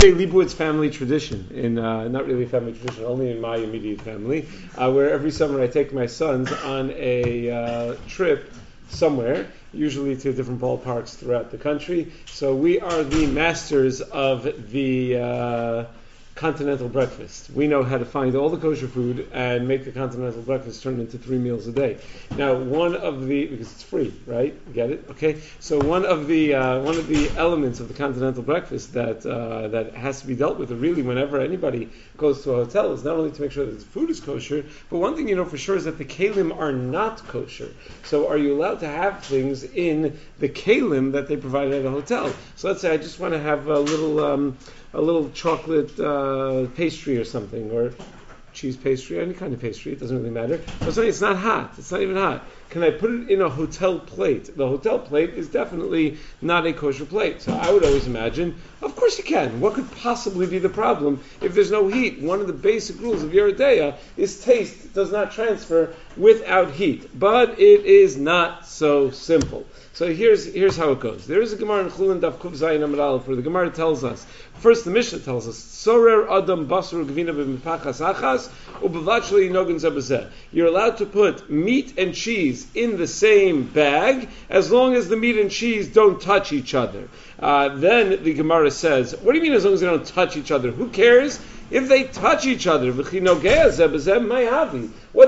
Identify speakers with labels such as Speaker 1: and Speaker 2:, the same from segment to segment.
Speaker 1: a Leibowitz family tradition, in uh, not really a family tradition, only in my immediate family, uh, where every summer I take my sons on a uh, trip somewhere, usually to different ballparks throughout the country. So we are the masters of the uh, continental breakfast. We know how to find all the kosher food and make the continental breakfast turn into three meals a day. Now, one of the because it's free, right? Get it? Okay. So one of the uh, one of the elements of the continental breakfast that uh, that has to be dealt with, really, whenever anybody goes to a hotel, is not only to make sure that the food is kosher, but one thing you know for sure is that the kalim are not kosher. So, are you allowed to have things in the kalim that they provide at a hotel? So, let's say I just want to have a little. Um, a little chocolate uh, pastry or something, or cheese pastry, any kind of pastry, it doesn't really matter. But something it's not hot, it's not even hot. Can I put it in a hotel plate? The hotel plate is definitely not a kosher plate. So I would always imagine, of course you can. What could possibly be the problem if there's no heat? One of the basic rules of Yoreh De'ah is taste does not transfer without heat. But it is not so simple. So here's here's how it goes. There is a Gemara in Chulin Daf Kuv Zayin Aleph where the Gemara tells us. First, the Mishnah tells us Sorer Adam Basur Gvina b'Mipachas Achas. You're allowed to put meat and cheese in the same bag as long as the meat and cheese don't touch each other. Uh, then the Gemara says, What do you mean as long as they don't touch each other? Who cares? If they touch each other, what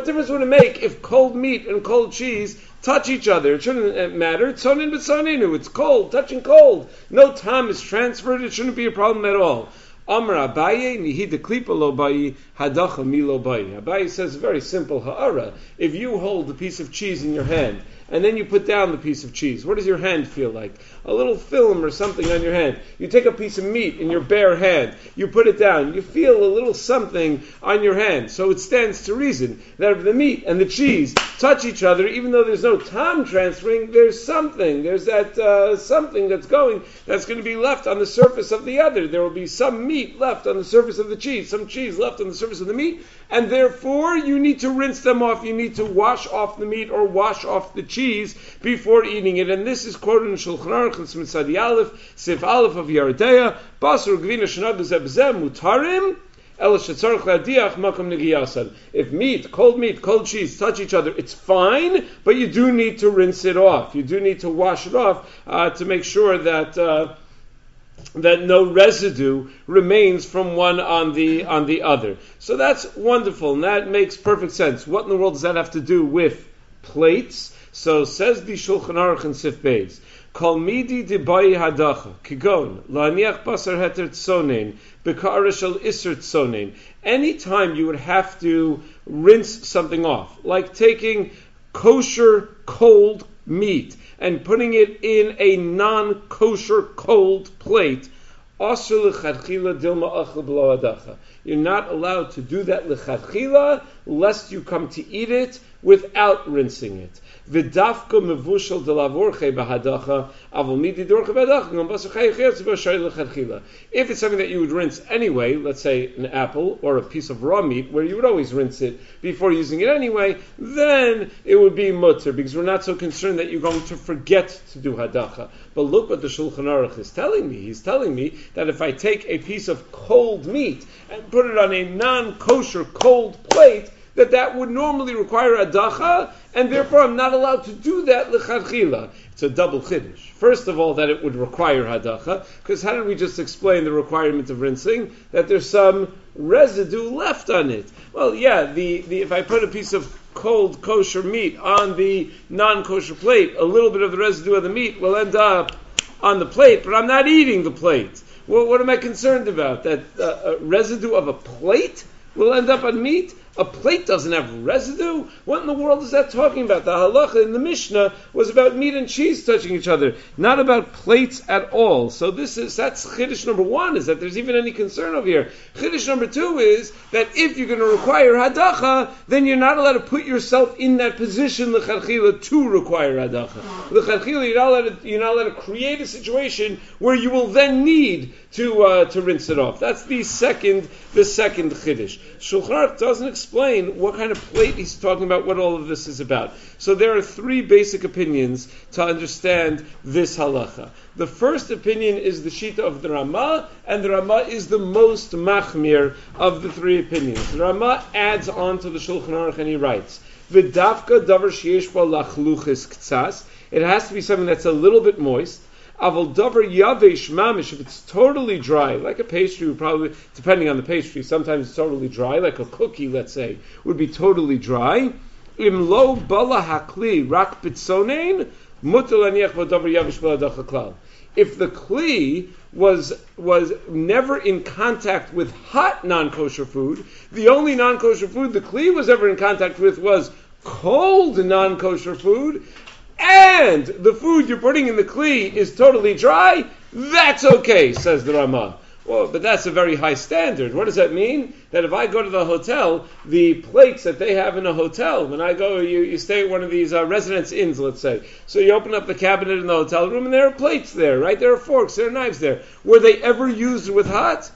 Speaker 1: difference would it make if cold meat and cold cheese touch each other? It shouldn't uh, matter. It's sonin but soninu. It's cold, touching cold. No time is transferred. It shouldn't be a problem at all. Amr Abaye nihid klipa lo bayi hadacha milo bayi. Abaye says very simple ha'ara. If you hold a piece of cheese in your hand and then you put down the piece of cheese. What does your hand feel like? A little film or something on your hand. You take a piece of meat in your bare hand, you put it down, you feel a little something on your hand. So it stands to reason that if the meat and the cheese touch each other, even though there's no time transferring, there's something. There's that uh, something that's going that's going to be left on the surface of the other. There will be some meat left on the surface of the cheese, some cheese left on the surface of the meat, and therefore you need to rinse them off. You need to wash off the meat or wash off the cheese before eating it. And this is quoted in Shulchan Aruch and Siman Tzadi Aleph, Sif Aleph of De'ah, Basur Gvina Mutarim. If meat, cold meat, cold cheese touch each other, it's fine, but you do need to rinse it off. You do need to wash it off uh, to make sure that uh, that no residue remains from one on the on the other. So that's wonderful, and that makes perfect sense. What in the world does that have to do with plates? So says the Shulchan Aruch and Sif Beis. Kol midi dibai hadacha kigon la'aniach basar heter tzonein bekara shel iser tzonein. Anytime you would have to rinse something off, like taking kosher cold meat and putting it in a non-kosher cold plate, you're not allowed to do that lest you come to eat it without rinsing it. V'dafka mevushal de lavorche bahadacha avol midi lechatchila. If it's something that you would rinse anyway, let's say an apple or a piece of raw meat, where you would always rinse it before using it anyway, then it would be mutter because we're not so concerned that you're going to forget to do hadacha. But look what the Shulchan Aruch is telling me. He's telling me that if I take a piece of cold meat and put it on a non-kosher cold plate, that that would normally require a dacha, and therefore I'm not allowed to do that lechatchila. It's a double chiddush. First of all, that it would require hadacha, because how did we just explain the requirement of rinsing? That there's some residue left on it. Well, yeah, the, the if I put a piece of cold kosher meat on the non-kosher plate, a little bit of the residue of the meat will end up on the plate, but I'm not eating the plate. Well, what am I concerned about? That uh, residue of a plate will end up on meat? A plate doesn't have residue? What in the world is that talking about? The halacha in the Mishnah was about meat and cheese touching each other, not about plates at all. So this is that's chiddush number one, is that there's even any concern over here. Chiddush number two is that if you're going to require hadacha, then you're not allowed to put yourself in that position lecharchila to require hadacha. Lecharchila, you're not allowed you're not allowed to create a situation where you will then need to uh, to rinse it off. That's the second the second chiddush. Shulchan doesn't explain explain what kind of plate he's talking about, what all of this is about. So there are three basic opinions to understand this halacha. The first opinion is the Shita of the Rama, and the Rama is the most machmir of the three opinions. The Rama adds on to the Shulchan Aruch and he writes, V'davka davar sheyesh lachluchis ktsas. It has to be something that's a little bit moist. Aval davar yavesh mamish. If it's totally dry, like a pastry, probably depending on the pastry, sometimes it's totally dry. Like a cookie, let's say, would be totally dry. Im lo bala hakli rak bitzonein mutal aniach davar yavesh klal if the kli was was never in contact with hot non-kosher food, the only non-kosher food the kli was ever in contact with was cold non-kosher food, and the food you're putting in the kli is totally dry, that's okay, says the Ramah. Well, but that's a very high standard. What does that mean? That if I go to the hotel, the plates that they have in a hotel, when I go, you, you stay at one of these uh, residence inns, let's say. So you open up the cabinet in the hotel room, and there are plates there, right? There are forks, there are knives there. Were they ever used with hot?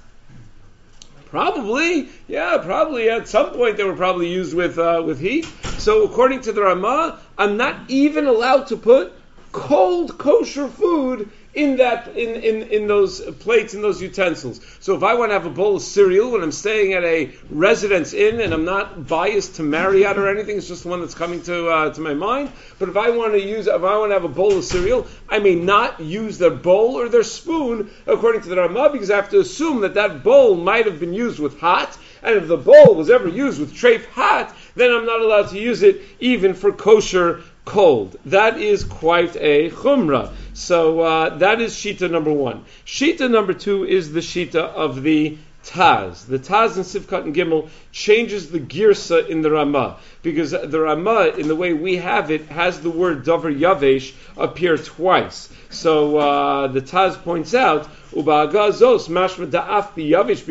Speaker 1: Probably, yeah, probably. At some point, they were probably used with uh, with heat. So, according to the Ramah, I'm not even allowed to put cold kosher food in that in, in, in those plates in those utensils. So if I want to have a bowl of cereal when I'm staying at a residence inn and I'm not biased to Marriott or anything, it's just the one that's coming to uh, to my mind. But if I want to use if I want to have a bowl of cereal, I may not use their bowl or their spoon according to the Ramah because I have to assume that that bowl might have been used with hot. And if the bowl was ever used with treif hot, then I'm not allowed to use it even for kosher cold. That is quite a chumrah. So uh, that is shita number one. Shita number two is the shita of the Taz. The Taz in Sif Katan Gimel changes the girsa in the Ramah because the Ramah, in the way we have it, has the word Dover Yavesh appear twice. So uh, the Taz points out Uba'agazos mashma da'af biyavish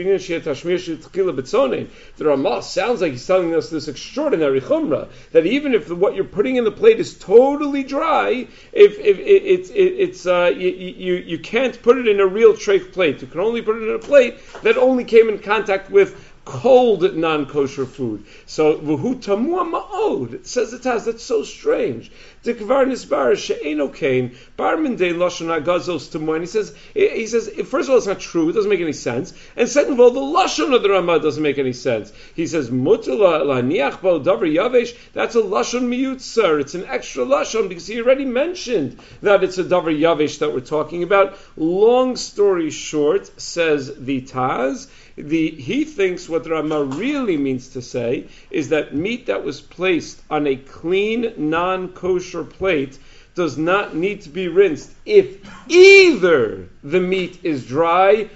Speaker 1: b'tzonein. The Ramah sounds like he's telling us this extraordinary chumrah that even if what you're putting in the plate is totally dry, if, if it, it's it, it's uh, you, you you can't put it in a real treif plate. You can only put it in a plate that only came in contact with cold non-kosher food. So v'hu tamua ma'od says the Taz. That's so strange. Dikvar nisbar she'eno kain barmin de lashon agazos tamua. He says he says first of all it's not true. It doesn't make any sense. And second of all the lashon of the Ramah doesn't make any sense. He says mutala laniach bo davar yavesh. That's a lashon miyutzar. It's an extra lashon because he already mentioned that it's a davar yavesh that we're talking about. Long story short, says the Taz the, he thinks what Rama really means to say is that meat that was placed on a clean, non kosher plate does not need to be rinsed. If either the meat is dry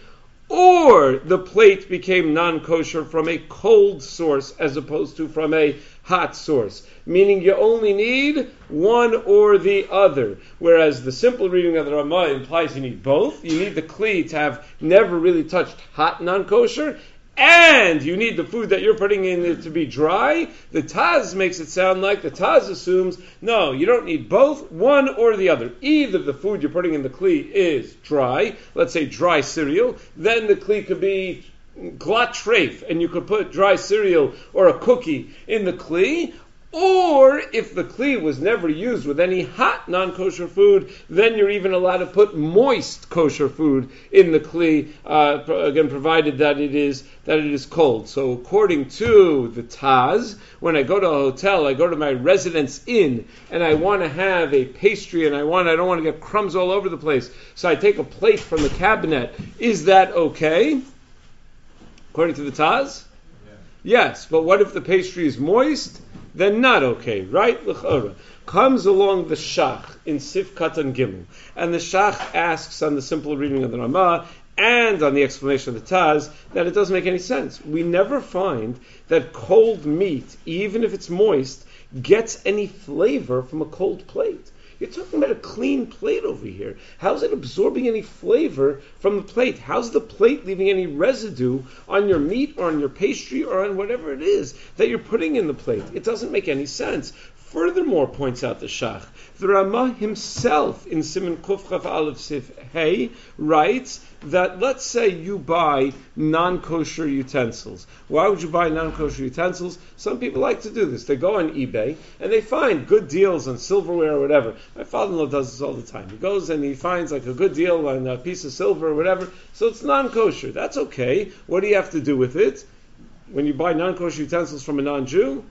Speaker 1: or the plate became non kosher from a cold source as opposed to from a hot source. Meaning you only need one or the other. Whereas the simple reading of the Ramah implies you need both. You need the Kli to have never really touched hot non kosher, and you need the food that you're putting in it to be dry, the Taz makes it sound like the Taz assumes, no, you don't need both, one or the other. Either the food you're putting in the Kli is dry, let's say dry cereal, then the Kli could be glat treif, and you could put dry cereal or a cookie in the Kli, or if the kli was never used with any hot non-kosher food, then you're even allowed to put moist kosher food in the kli. Uh, again, provided that it is that it is cold. So according to the Taz, when I go to a hotel, I go to my residence inn, and I want to have a pastry, and I want I don't want to get crumbs all over the place. So I take a plate from the cabinet. Is that okay? According to the Taz. Yes, but what if the pastry is moist? then not okay, right? L'chora. Comes along the Shach in Sif Katan Gimel, and the Shach asks on the simple reading of the Ramah and on the explanation of the Taz that it doesn't make any sense. We never find that cold meat, even if it's moist, gets any flavor from a cold plate. You're talking about a clean plate over here. How's it absorbing any flavor from the plate? How's the plate leaving any residue on your meat or on your pastry or on whatever it is that you're putting in the plate? It doesn't make any sense. Furthermore, points out the Shach, the Ramah himself in Simon Kufchav Aleph Sif Hay writes that let's say you buy non-kosher utensils. Why would you buy non-kosher utensils? Some people like to do this. They go on eBay and they find good deals on silverware or whatever. My father-in-law does this all the time. He goes and he finds like a good deal on a piece of silver or whatever. So it's non-kosher. That's okay. What do you have to do with it? When you buy non-kosher utensils from a non-Jew,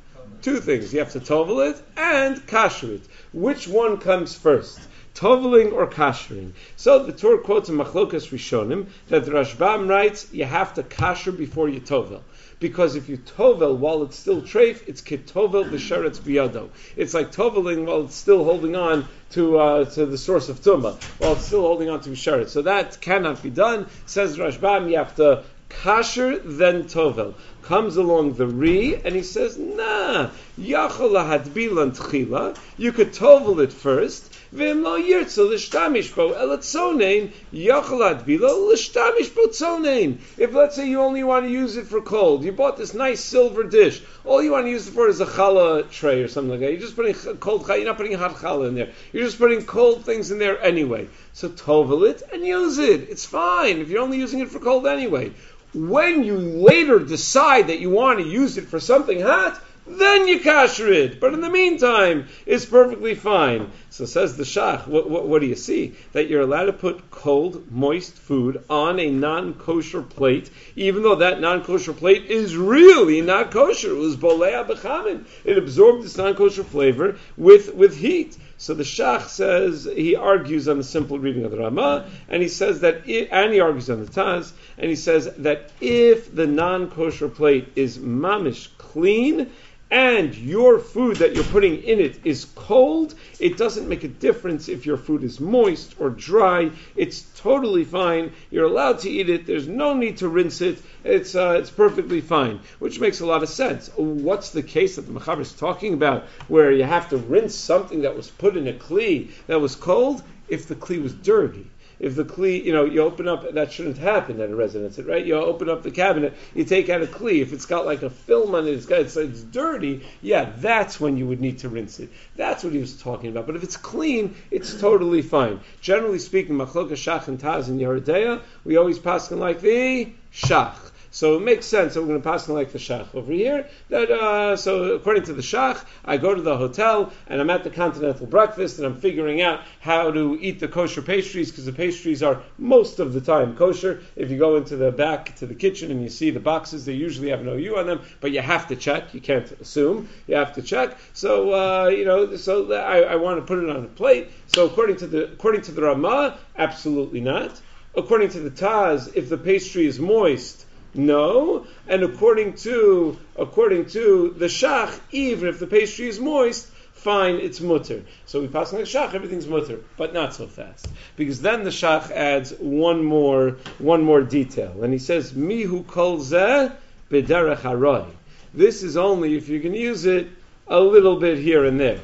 Speaker 1: two things. You have to tovel it and kasher it. Which one comes first? Toveling or kashering. So the Torah quotes in Machlokas Rishonim that the Rashbam writes you have to kasher before you tovel. Because if you tovel while it's still treif, it's kitovel b'sheretz biyado. It's like toveling while it's still holding on to uh, to the source of tumah, while it's still holding on to b'sheretz. So that cannot be done. Says Rashbam, you have to kasher then tovel. Comes along the Ri and he says, Nah, yachol hadbilan tchila. You could tovel it first. V'im lo yirtzu l'shtamish bo elatzonein yachalad bilo l'shtamish bo tzonein. If let's say you only want to use it for cold, you bought this nice silver dish. All you want to use it for is a challah tray or something like that. You're just putting cold challah. You're not putting hot challah in there. You're just putting cold things in there anyway. So tovel it and use it. It's fine if you're only using it for cold anyway. When you later decide that you want to use it for something hot, then you kasher it. But in the meantime, it's perfectly fine. So says the Shach, what, what, what, do you see? That you're allowed to put cold, moist food on a non-kosher plate, even though that non-kosher plate is really not kosher. It was bolea bechamin. It absorbed this non-kosher flavor with, with heat. So the Shach says, he argues on the simple reading of the Ramah, and he says that, it, and he argues on the Taz, and he says that if the non-kosher plate is mamish clean, and your food that you're putting in it is cold, it doesn't make a difference if your food is moist or dry. It's totally fine. You're allowed to eat it. There's no need to rinse it. It's, uh, it's perfectly fine, which makes a lot of sense. What's the case that the Machaber is talking about where you have to rinse something that was put in a kli that was cold if the kli was dirty? If the kli, you know, you open up, that shouldn't happen at a residence, right? You open up the cabinet, you take out a kli. If it's got like a film on it, it's, got, it's, it's dirty, yeah, that's when you would need to rinse it. That's what he was talking about. But if it's clean, it's totally fine. Generally speaking, machloka shach and taz and Yoreh De'ah, we always pass like the shach. So it makes sense that we're going to pass like the Shach over here. That uh, so according to the Shach, I go to the hotel and I'm at the continental breakfast and I'm figuring out how to eat the kosher pastries because the pastries are most of the time kosher. If you go into the back to the kitchen and you see the boxes, they usually have no U on them, but you have to check. You can't assume. You have to check. So uh, you know, so I, I want to put it on a plate. So according to the according to the Ramah, absolutely not. According to the Taz, if the pastry is moist no, and according to according to the shach, even if the pastry is moist, fine, it's mutter. So we pass on the shach, everything's mutter, but not so fast, because then the shach adds one more one more detail, and he says mihu kol zeh b'derech haroy. This is only if you can use it a little bit here and there.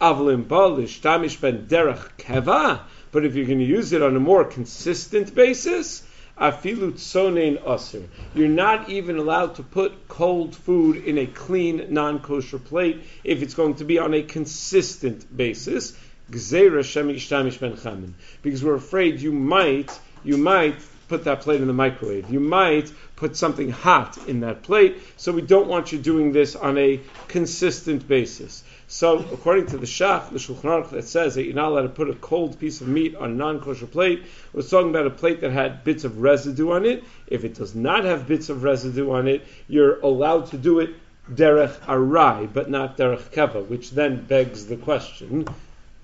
Speaker 1: Avlim balish tamish ben derech keva. But if you're going to use it on a more consistent basis, afilu tsonein aser. You're not even allowed to put cold food in a clean, non-kosher plate if it's going to be on a consistent basis. Because we're afraid you might, you might put that plate in the microwave. You might put something hot in that plate. So we don't want you doing this on a consistent basis. So, according to the Shach, the Shulchan Aruch that says that you're not allowed to put a cold piece of meat on a non-kosher plate, we're talking about a plate that had bits of residue on it. If it does not have bits of residue on it, you're allowed to do it derech arai, but not derech keva, which then begs the question: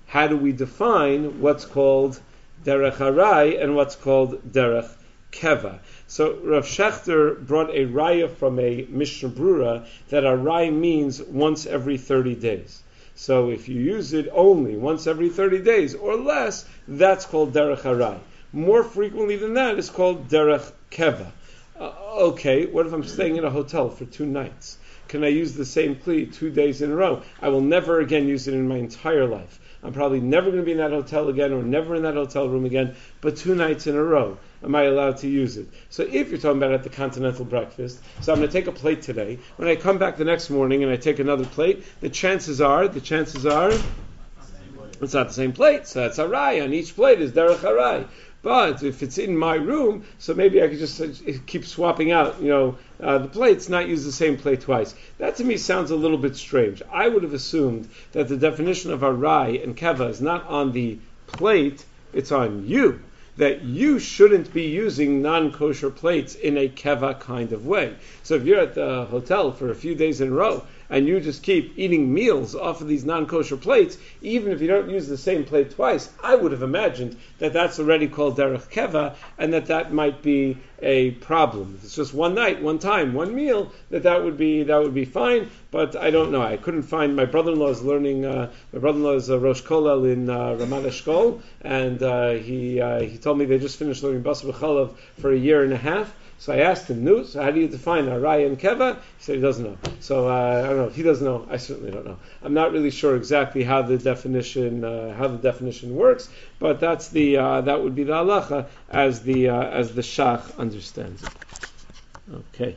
Speaker 1: How do we define what's called derech arai and what's called derech keva? So Rav Shechter brought a raya from a Mishnah Brura that a raya means once every 30 days. So if you use it only once every 30 days or less, that's called derech harai. More frequently than that is called derech keva. Uh, okay, what if I'm staying in a hotel for two nights? Can I use the same kli two days in a row? I will never again use it in my entire life. I'm probably never going to be in that hotel again or never in that hotel room again, but two nights in a row am I allowed to use it? So if you're talking about at the continental breakfast, so I'm going to take a plate today. When I come back the next morning and I take another plate, the chances are, the chances are, it's not the same plate. So that's a rai. On each plate is derech harai. But if it's in my room, so maybe I could just uh, keep swapping out, you know, uh, the plates, not use the same plate twice. That to me sounds a little bit strange. I would have assumed that the definition of arai and keva is not on the plate, it's on you that you shouldn't be using non-kosher plates in a keva kind of way. So if you're at the hotel for a few days in a row and you just keep eating meals off of these non-kosher plates, even if you don't use the same plate twice, I would have imagined that that's already called derech keva, and that that might be a problem. If it's just one night, one time, one meal, that that would be that would be fine. But I don't know. I couldn't find. My brother-in-law is learning. Uh, my brother-in-law is a Rosh Kollel in uh, Ramat Eshkol, and uh, he uh, he told me they just finished learning Basar for a year and a half. So I asked him, "Nu, so how do you define Arai and Keva?" He said he doesn't know. So uh, I don't know. If he doesn't know, I certainly don't know. I'm not really sure exactly how the definition uh, how the definition works, but that's the uh, that would be the halacha as the uh, as the shach understands it. Okay.